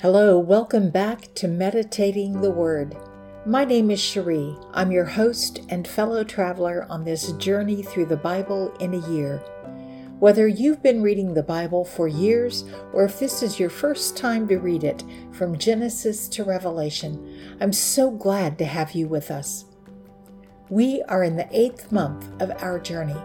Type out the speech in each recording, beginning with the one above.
Hello, welcome back to Meditating the Word. My name is Cherie. I'm your host and fellow traveler on this journey through the Bible in a year. Whether you've been reading the Bible for years or if this is your first time to read it from Genesis to Revelation, I'm so glad to have you with us. We are in the eighth month of our journey.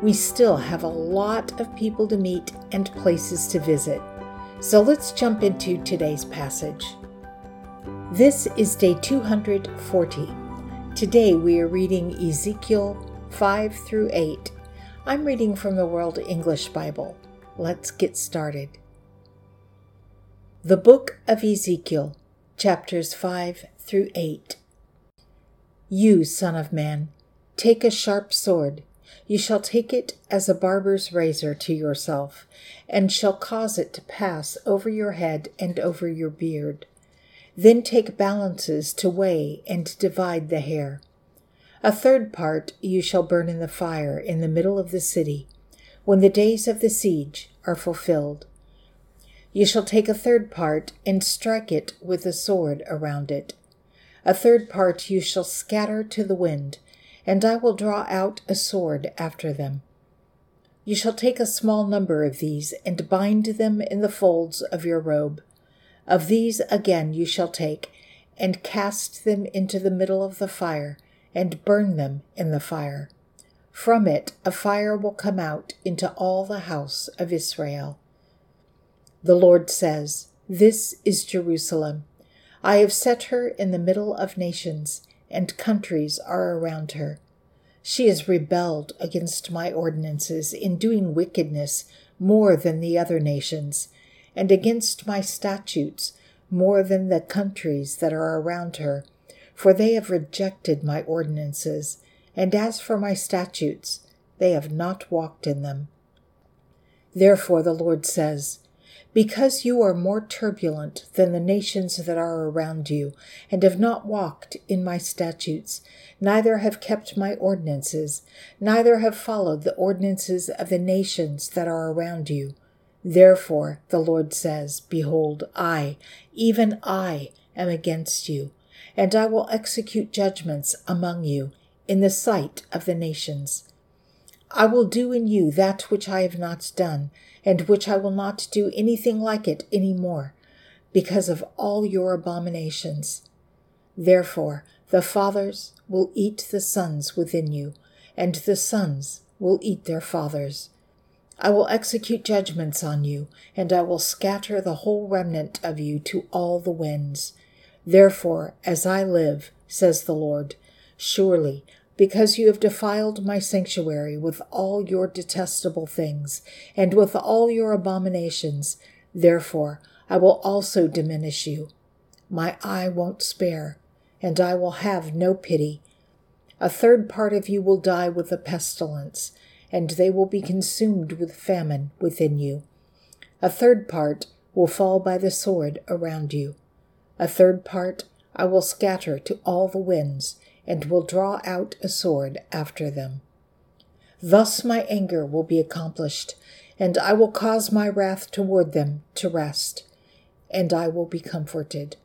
We still have a lot of people to meet and places to visit. So let's jump into today's passage. This is day 240. Today we are reading Ezekiel 5 through 8. I'm reading from the World English Bible. Let's get started. The Book of Ezekiel, chapters 5 through 8. You, Son of Man, take a sharp sword you shall take it as a barber's razor to yourself, and shall cause it to pass over your head and over your beard. Then take balances to weigh and divide the hair. A third part you shall burn in the fire in the middle of the city, when the days of the siege are fulfilled. You shall take a third part and strike it with a sword around it. A third part you shall scatter to the wind and I will draw out a sword after them. You shall take a small number of these and bind them in the folds of your robe. Of these again you shall take, and cast them into the middle of the fire, and burn them in the fire. From it a fire will come out into all the house of Israel. The Lord says, This is Jerusalem. I have set her in the middle of nations and countries are around her. She has rebelled against my ordinances in doing wickedness more than the other nations, and against my statutes more than the countries that are around her, for they have rejected my ordinances, and as for my statutes, they have not walked in them. Therefore the Lord says, because you are more turbulent than the nations that are around you, and have not walked in my statutes, neither have kept my ordinances, neither have followed the ordinances of the nations that are around you. Therefore the Lord says, Behold, I, even I, am against you, and I will execute judgments among you in the sight of the nations. I will do in you that which I have not done, and which I will not do anything like it any more, because of all your abominations. Therefore, the fathers will eat the sons within you, and the sons will eat their fathers. I will execute judgments on you, and I will scatter the whole remnant of you to all the winds. Therefore, as I live, says the Lord, surely because you have defiled my sanctuary with all your detestable things and with all your abominations. Therefore, I will also diminish you. My eye won't spare, and I will have no pity. A third part of you will die with a pestilence, and they will be consumed with famine within you. A third part will fall by the sword around you. A third part I will scatter to all the winds and will draw out a sword after them. Thus my anger will be accomplished, and I will cause my wrath toward them to rest, and I will be comforted.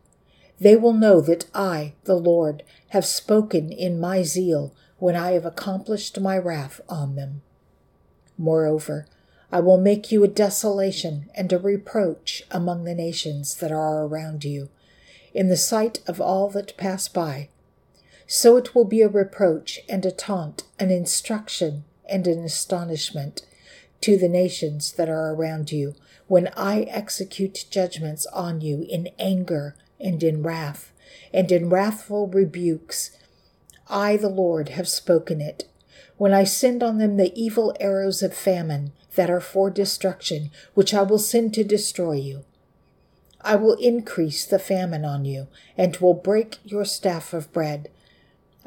They will know that I, the Lord, have spoken in my zeal when I have accomplished my wrath on them. Moreover, I will make you a desolation and a reproach among the nations that are around you, in the sight of all that pass by so it will be a reproach and a taunt, an instruction and an astonishment to the nations that are around you when I execute judgments on you in anger and in wrath and in wrathful rebukes. I, the Lord, have spoken it. When I send on them the evil arrows of famine that are for destruction, which I will send to destroy you. I will increase the famine on you, and will break your staff of bread.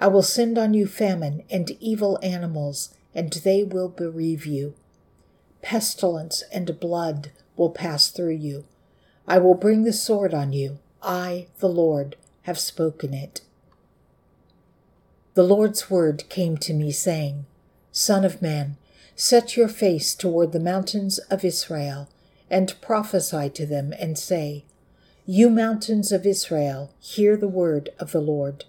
I will send on you famine and evil animals, and they will bereave you. Pestilence and blood will pass through you. I will bring the sword on you. I, the Lord, have spoken it. The Lord's word came to me, saying, Son of man, set your face toward the mountains of Israel, and prophesy to them, and say, You mountains of Israel, hear the word of the Lord.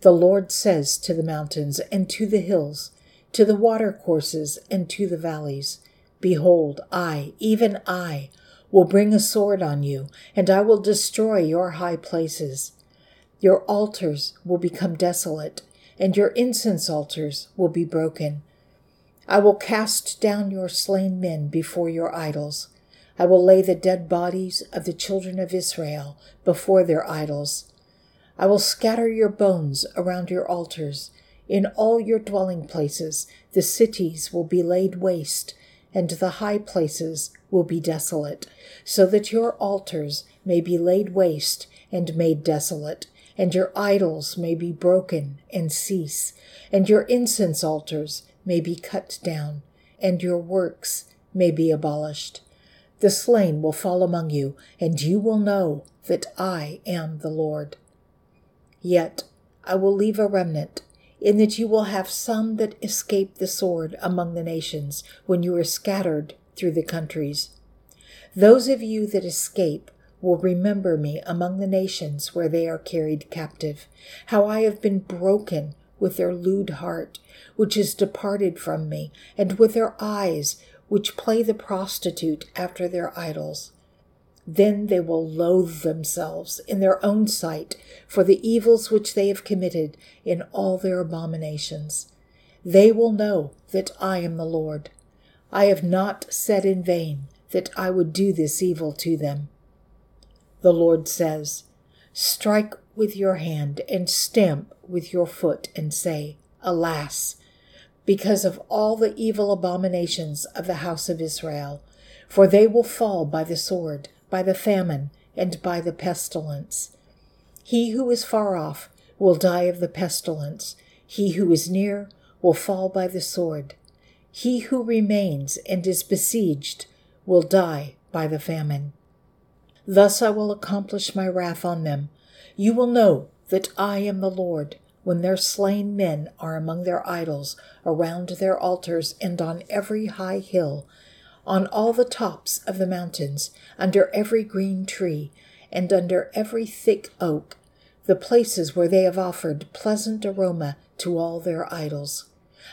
The Lord says to the mountains and to the hills, to the watercourses and to the valleys, Behold, I, even I, will bring a sword on you, and I will destroy your high places. Your altars will become desolate, and your incense altars will be broken. I will cast down your slain men before your idols I will lay the dead bodies of the children of Israel before their idols. I will scatter your bones around your altars. In all your dwelling places, the cities will be laid waste, and the high places will be desolate, so that your altars may be laid waste and made desolate, and your idols may be broken and cease, and your incense altars may be cut down, and your works may be abolished. The slain will fall among you, and you will know that I am the Lord. Yet I will leave a remnant, in that you will have some that escape the sword among the nations when you are scattered through the countries. Those of you that escape will remember me among the nations where they are carried captive, how I have been broken with their lewd heart, which is departed from me, and with their eyes, which play the prostitute after their idols. Then they will loathe themselves in their own sight for the evils which they have committed in all their abominations. They will know that I am the Lord. I have not said in vain that I would do this evil to them. The Lord says, Strike with your hand and stamp with your foot and say, Alas! because of all the evil abominations of the house of Israel, for they will fall by the sword, by the famine, and by the pestilence. He who is far off will die of the pestilence, he who is near will fall by the sword. He who remains and is besieged will die by the famine. Thus I will accomplish my wrath on them. You will know that I am the Lord when their slain men are among their idols, around their altars, and on every high hill, on all the tops of the mountains, under every green tree, and under every thick oak, the places where they have offered pleasant aroma to all their idols.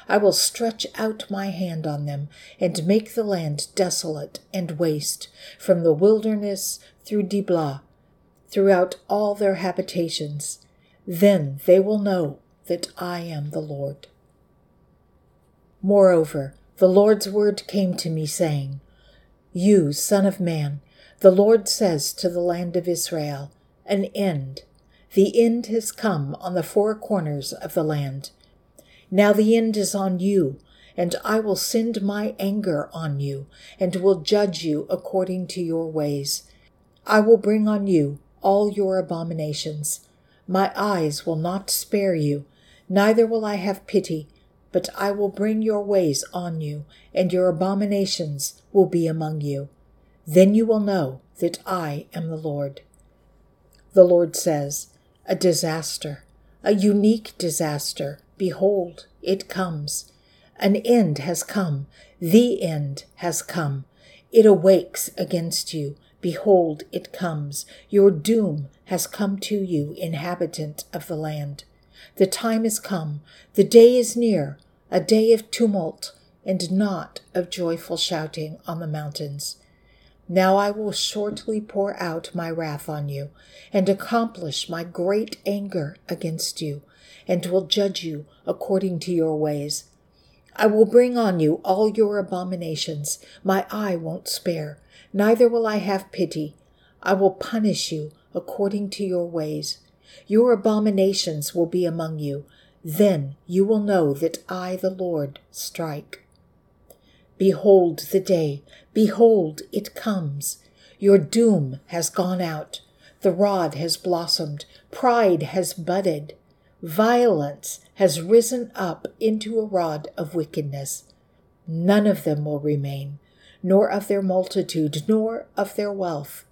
I will stretch out my hand on them and make the land desolate and waste, from the wilderness through Diblah, throughout all their habitations. Then they will know that I am the Lord. Moreover, the Lord's word came to me, saying, You, Son of Man, the Lord says to the land of Israel, An end. The end has come on the four corners of the land. Now the end is on you, and I will send my anger on you, and will judge you according to your ways. I will bring on you all your abominations. My eyes will not spare you, neither will I have pity, but I will bring your ways on you, and your abominations will be among you. Then you will know that I am the Lord. The Lord says, A disaster, a unique disaster. Behold, it comes. An end has come. The end has come. It awakes against you. Behold, it comes. Your doom has come to you, inhabitant of the land. The time is come, the day is near, a day of tumult and not of joyful shouting on the mountains. Now I will shortly pour out my wrath on you, and accomplish my great anger against you, and will judge you according to your ways. I will bring on you all your abominations. My eye won't spare, neither will I have pity. I will punish you according to your ways. Your abominations will be among you. Then you will know that I, the Lord, strike. Behold the day, behold, it comes. Your doom has gone out. The rod has blossomed, pride has budded. Violence has risen up into a rod of wickedness. None of them will remain, nor of their multitude, nor of their wealth.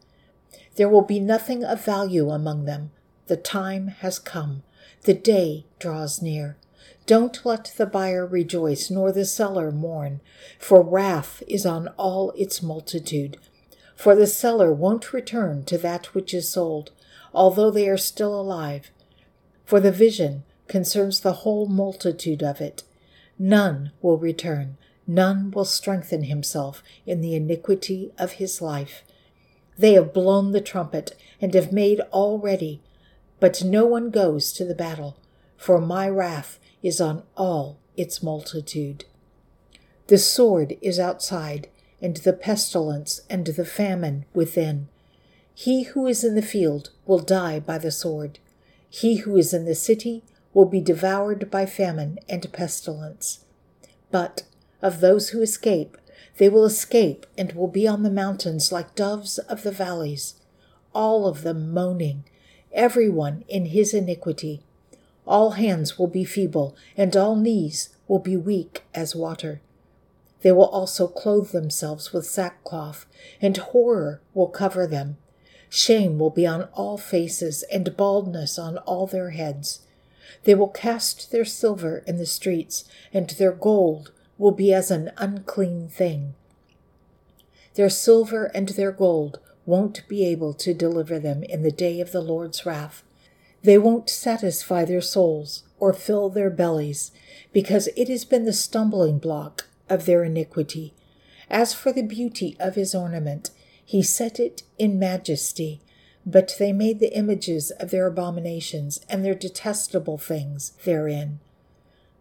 There will be nothing of value among them. The time has come. The day draws near. Don't let the buyer rejoice, nor the seller mourn, for wrath is on all its multitude. For the seller won't return to that which is sold, although they are still alive. For the vision concerns the whole multitude of it. None will return, none will strengthen himself in the iniquity of his life. They have blown the trumpet and have made all ready, but no one goes to the battle, for my wrath is on all its multitude. The sword is outside, and the pestilence and the famine within. He who is in the field will die by the sword. He who is in the city will be devoured by famine and pestilence. But of those who escape, they will escape and will be on the mountains like doves of the valleys, all of them moaning, every one in his iniquity. All hands will be feeble, and all knees will be weak as water. They will also clothe themselves with sackcloth, and horror will cover them. Shame will be on all faces, and baldness on all their heads. They will cast their silver in the streets, and their gold will be as an unclean thing. Their silver and their gold won't be able to deliver them in the day of the Lord's wrath. They won't satisfy their souls or fill their bellies, because it has been the stumbling block of their iniquity. As for the beauty of his ornament, he set it in majesty, but they made the images of their abominations and their detestable things therein.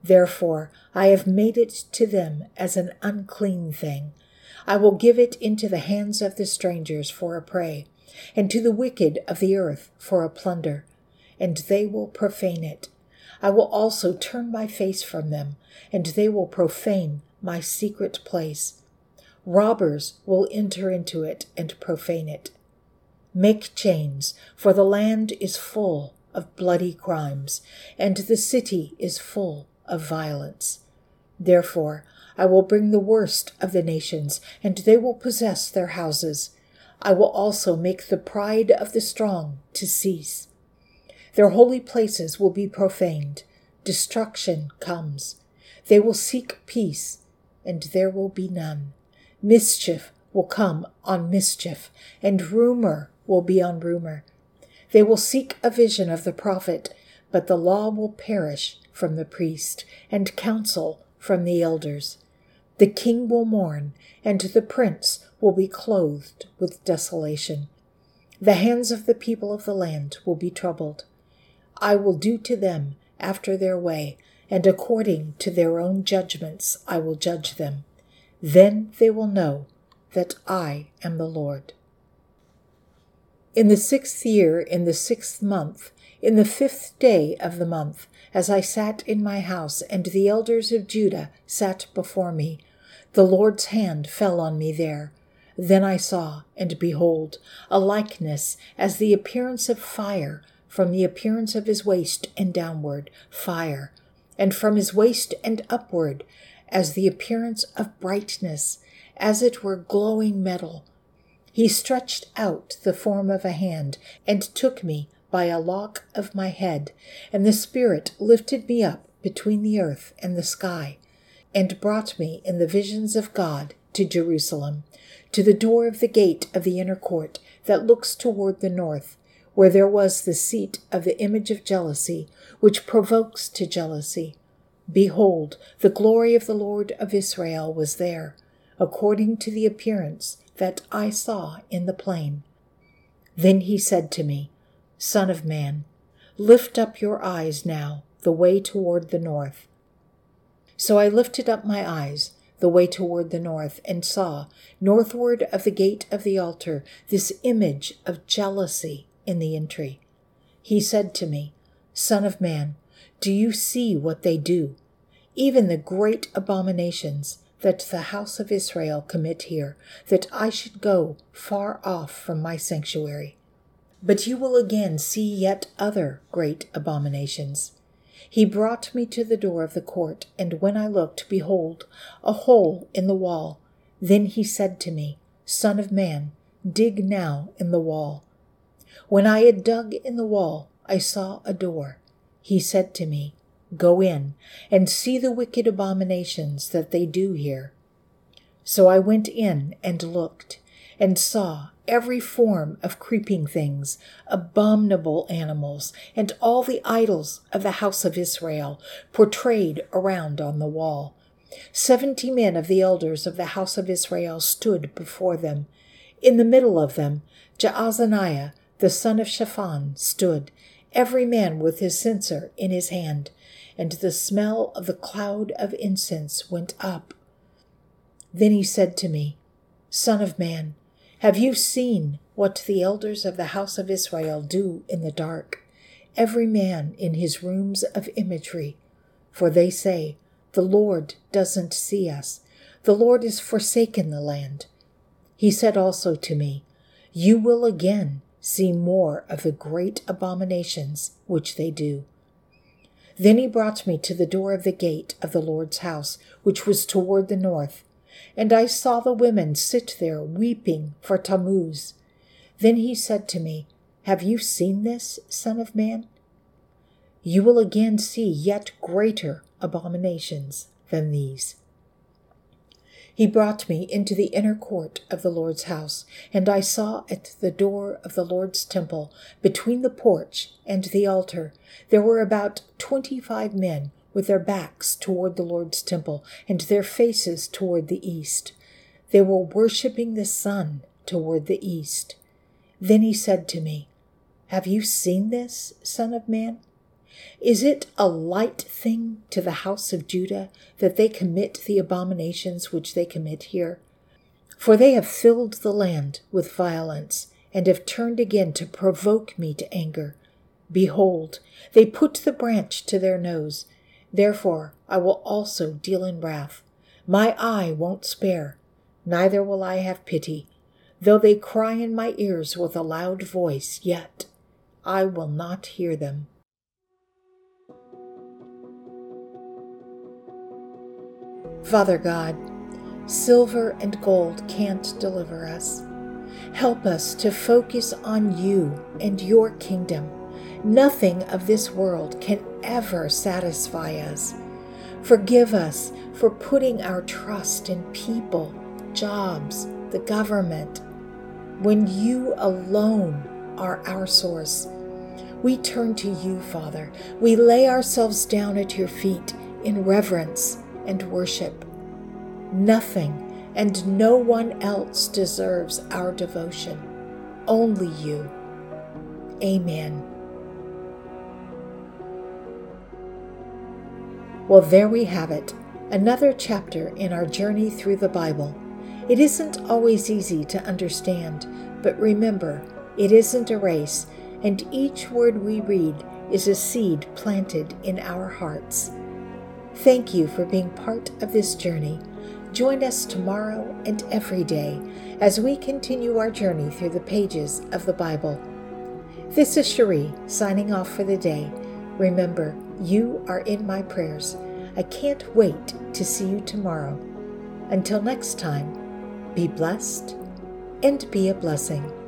Therefore I have made it to them as an unclean thing. I will give it into the hands of the strangers for a prey, and to the wicked of the earth for a plunder, and they will profane it. I will also turn my face from them, and they will profane my secret place. Robbers will enter into it and profane it. Make chains, for the land is full of bloody crimes, and the city is full of violence. Therefore, I will bring the worst of the nations, and they will possess their houses. I will also make the pride of the strong to cease. Their holy places will be profaned. Destruction comes. They will seek peace, and there will be none. Mischief will come on mischief, and rumor will be on rumor. They will seek a vision of the prophet, but the law will perish from the priest, and counsel from the elders. The king will mourn, and the prince will be clothed with desolation. The hands of the people of the land will be troubled. I will do to them after their way, and according to their own judgments I will judge them. Then they will know that I am the Lord. In the sixth year, in the sixth month, in the fifth day of the month, as I sat in my house, and the elders of Judah sat before me, the Lord's hand fell on me there. Then I saw, and behold, a likeness as the appearance of fire, from the appearance of his waist and downward, fire, and from his waist and upward, as the appearance of brightness, as it were glowing metal. He stretched out the form of a hand and took me by a lock of my head, and the Spirit lifted me up between the earth and the sky, and brought me in the visions of God to Jerusalem, to the door of the gate of the inner court that looks toward the north, where there was the seat of the image of jealousy, which provokes to jealousy. Behold, the glory of the Lord of Israel was there, according to the appearance that I saw in the plain. Then he said to me, Son of man, lift up your eyes now the way toward the north. So I lifted up my eyes the way toward the north and saw, northward of the gate of the altar, this image of jealousy in the entry. He said to me, Son of man, do you see what they do? Even the great abominations that the house of Israel commit here, that I should go far off from my sanctuary. But you will again see yet other great abominations. He brought me to the door of the court, and when I looked, behold, a hole in the wall. Then he said to me, Son of man, dig now in the wall. When I had dug in the wall, I saw a door. He said to me, Go in and see the wicked abominations that they do here. So I went in and looked, and saw every form of creeping things, abominable animals, and all the idols of the house of Israel portrayed around on the wall. Seventy men of the elders of the house of Israel stood before them. In the middle of them, Jaazaniah, the son of Shaphan, stood, every man with his censer in his hand, and the smell of the cloud of incense went up. Then he said to me, Son of man, have you seen what the elders of the house of Israel do in the dark, every man in his rooms of imagery? For they say, The Lord doesn't see us. The Lord has forsaken the land. He said also to me, You will again see more of the great abominations which they do. Then he brought me to the door of the gate of the Lord's house, which was toward the north and I saw the women sit there weeping for Tammuz. Then he said to me, Have you seen this, Son of Man? You will again see yet greater abominations than these. He brought me into the inner court of the Lord's house, and I saw at the door of the Lord's temple, between the porch and the altar, there were about twenty five men with their backs toward the Lord's temple and their faces toward the east. They were worshiping the sun toward the east. Then he said to me, Have you seen this, Son of Man? Is it a light thing to the house of Judah that they commit the abominations which they commit here? For they have filled the land with violence, and have turned again to provoke me to anger. Behold, they put the branch to their nose, Therefore I will also deal in wrath. My eye won't spare, neither will I have pity. Though they cry in my ears with a loud voice, yet I will not hear them. Father God, silver and gold can't deliver us. Help us to focus on you and your kingdom Nothing of this world can ever satisfy us. Forgive us for putting our trust in people, jobs, the government, when you alone are our source. We turn to you, Father. We lay ourselves down at your feet in reverence and worship. Nothing and no one else deserves our devotion. Only you. Amen. Well, there we have it, another chapter in our journey through the Bible. It isn't always easy to understand, but remember, it isn't a race, and each word we read is a seed planted in our hearts. Thank you for being part of this journey. Join us tomorrow and every day as we continue our journey through the pages of the Bible. This is Cherie signing off for the day. Remember, you are in my prayers. I can't wait to see you tomorrow. Until next time, be blessed and be a blessing.